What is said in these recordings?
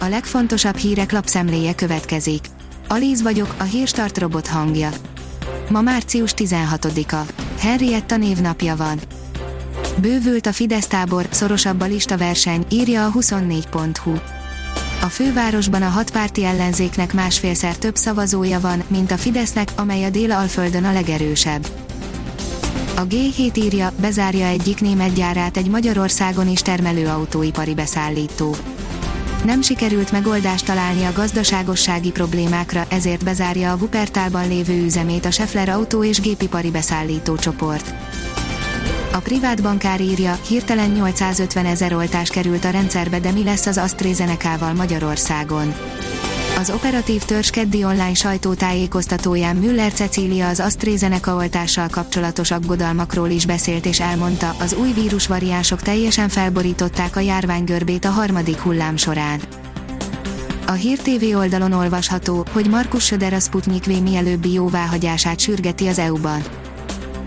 a legfontosabb hírek lapszemléje következik. Alíz vagyok, a hírstart robot hangja. Ma március 16-a. Henrietta névnapja van. Bővült a Fidesz tábor, szorosabb a lista verseny, írja a 24.hu. A fővárosban a hatpárti ellenzéknek másfélszer több szavazója van, mint a Fidesznek, amely a Dél-Alföldön a legerősebb. A G7 írja, bezárja egyik német gyárát egy Magyarországon is termelő autóipari beszállító. Nem sikerült megoldást találni a gazdaságossági problémákra, ezért bezárja a Wuppertalban lévő üzemét a Scheffler autó és gépipari beszállító csoport. A privát bankár írja, hirtelen 850 ezer oltás került a rendszerbe, de mi lesz az AstraZeneca-val Magyarországon? Az operatív törzs keddi online sajtótájékoztatóján Müller Cecília az AstraZeneca oltással kapcsolatos aggodalmakról is beszélt és elmondta, az új vírusvariánsok teljesen felborították a járványgörbét a harmadik hullám során. A Hír TV oldalon olvasható, hogy Markus Söder a Sputnik V mielőbbi jóváhagyását sürgeti az EU-ban.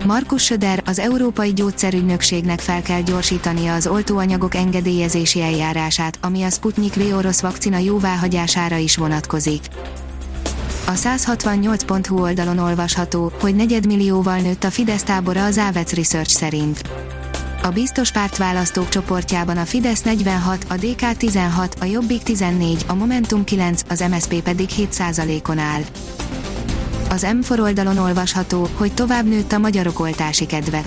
Markus Söder, az Európai Gyógyszerügynökségnek fel kell gyorsítania az oltóanyagok engedélyezési eljárását, ami a Sputnik V orosz vakcina jóváhagyására is vonatkozik. A 168.hu oldalon olvasható, hogy negyedmillióval nőtt a Fidesz tábora az Ávec Research szerint. A biztos pártválasztók csoportjában a Fidesz 46, a DK 16, a Jobbik 14, a Momentum 9, az MSP pedig 7%-on áll. Az M4 oldalon olvasható, hogy tovább nőtt a magyarok oltási kedve.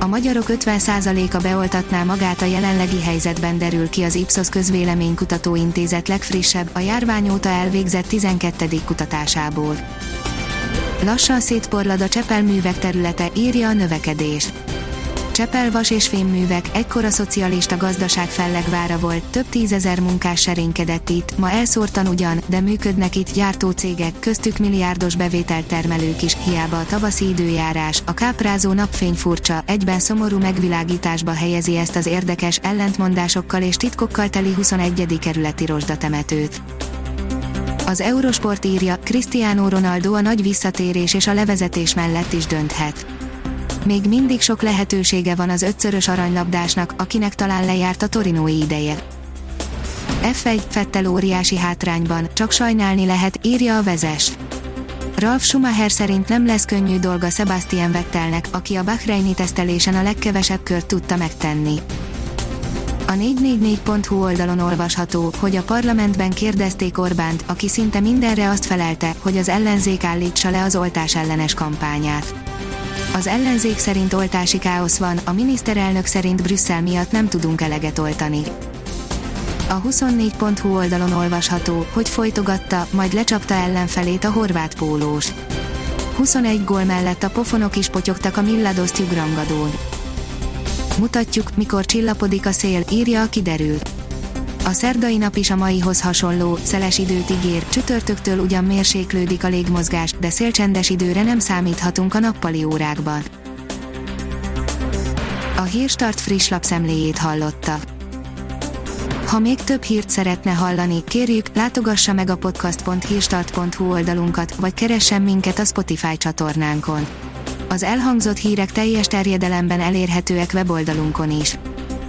A magyarok 50%-a beoltatná magát a jelenlegi helyzetben derül ki az Ipsos közvéleménykutató intézet legfrissebb, a járvány óta elvégzett 12. kutatásából. Lassan szétporlad a Csepel művek területe, írja a növekedés. Csepel vas és fémművek, ekkora szocialista gazdaság fellegvára volt, több tízezer munkás serénykedett itt, ma elszórtan ugyan, de működnek itt gyártócégek, köztük milliárdos bevételtermelők is, hiába a tavaszi időjárás, a káprázó napfény furcsa, egyben szomorú megvilágításba helyezi ezt az érdekes, ellentmondásokkal és titkokkal teli 21. kerületi rozsdatemetőt. Az Eurosport írja, Cristiano Ronaldo a nagy visszatérés és a levezetés mellett is dönthet még mindig sok lehetősége van az ötszörös aranylabdásnak, akinek talán lejárt a torinói ideje. F1 Fettel óriási hátrányban, csak sajnálni lehet, írja a vezes. Ralf Schumacher szerint nem lesz könnyű dolga Sebastian Vettelnek, aki a Bahreini tesztelésen a legkevesebb kört tudta megtenni. A 444.hu oldalon olvasható, hogy a parlamentben kérdezték Orbánt, aki szinte mindenre azt felelte, hogy az ellenzék állítsa le az oltás ellenes kampányát. Az ellenzék szerint oltási káosz van, a miniszterelnök szerint Brüsszel miatt nem tudunk eleget oltani. A 24.hu oldalon olvasható, hogy folytogatta, majd lecsapta ellenfelét a horvát pólós. 21 gól mellett a pofonok is potyogtak a Millados Tjugrangadón. Mutatjuk, mikor csillapodik a szél, írja a kiderül. A szerdai nap is a maihoz hasonló, szeles időt ígér, csütörtöktől ugyan mérséklődik a légmozgás, de szélcsendes időre nem számíthatunk a nappali órákban. A Hírstart friss lapszemléjét hallotta. Ha még több hírt szeretne hallani, kérjük, látogassa meg a podcast.hírstart.hu oldalunkat, vagy keressen minket a Spotify csatornánkon. Az elhangzott hírek teljes terjedelemben elérhetőek weboldalunkon is.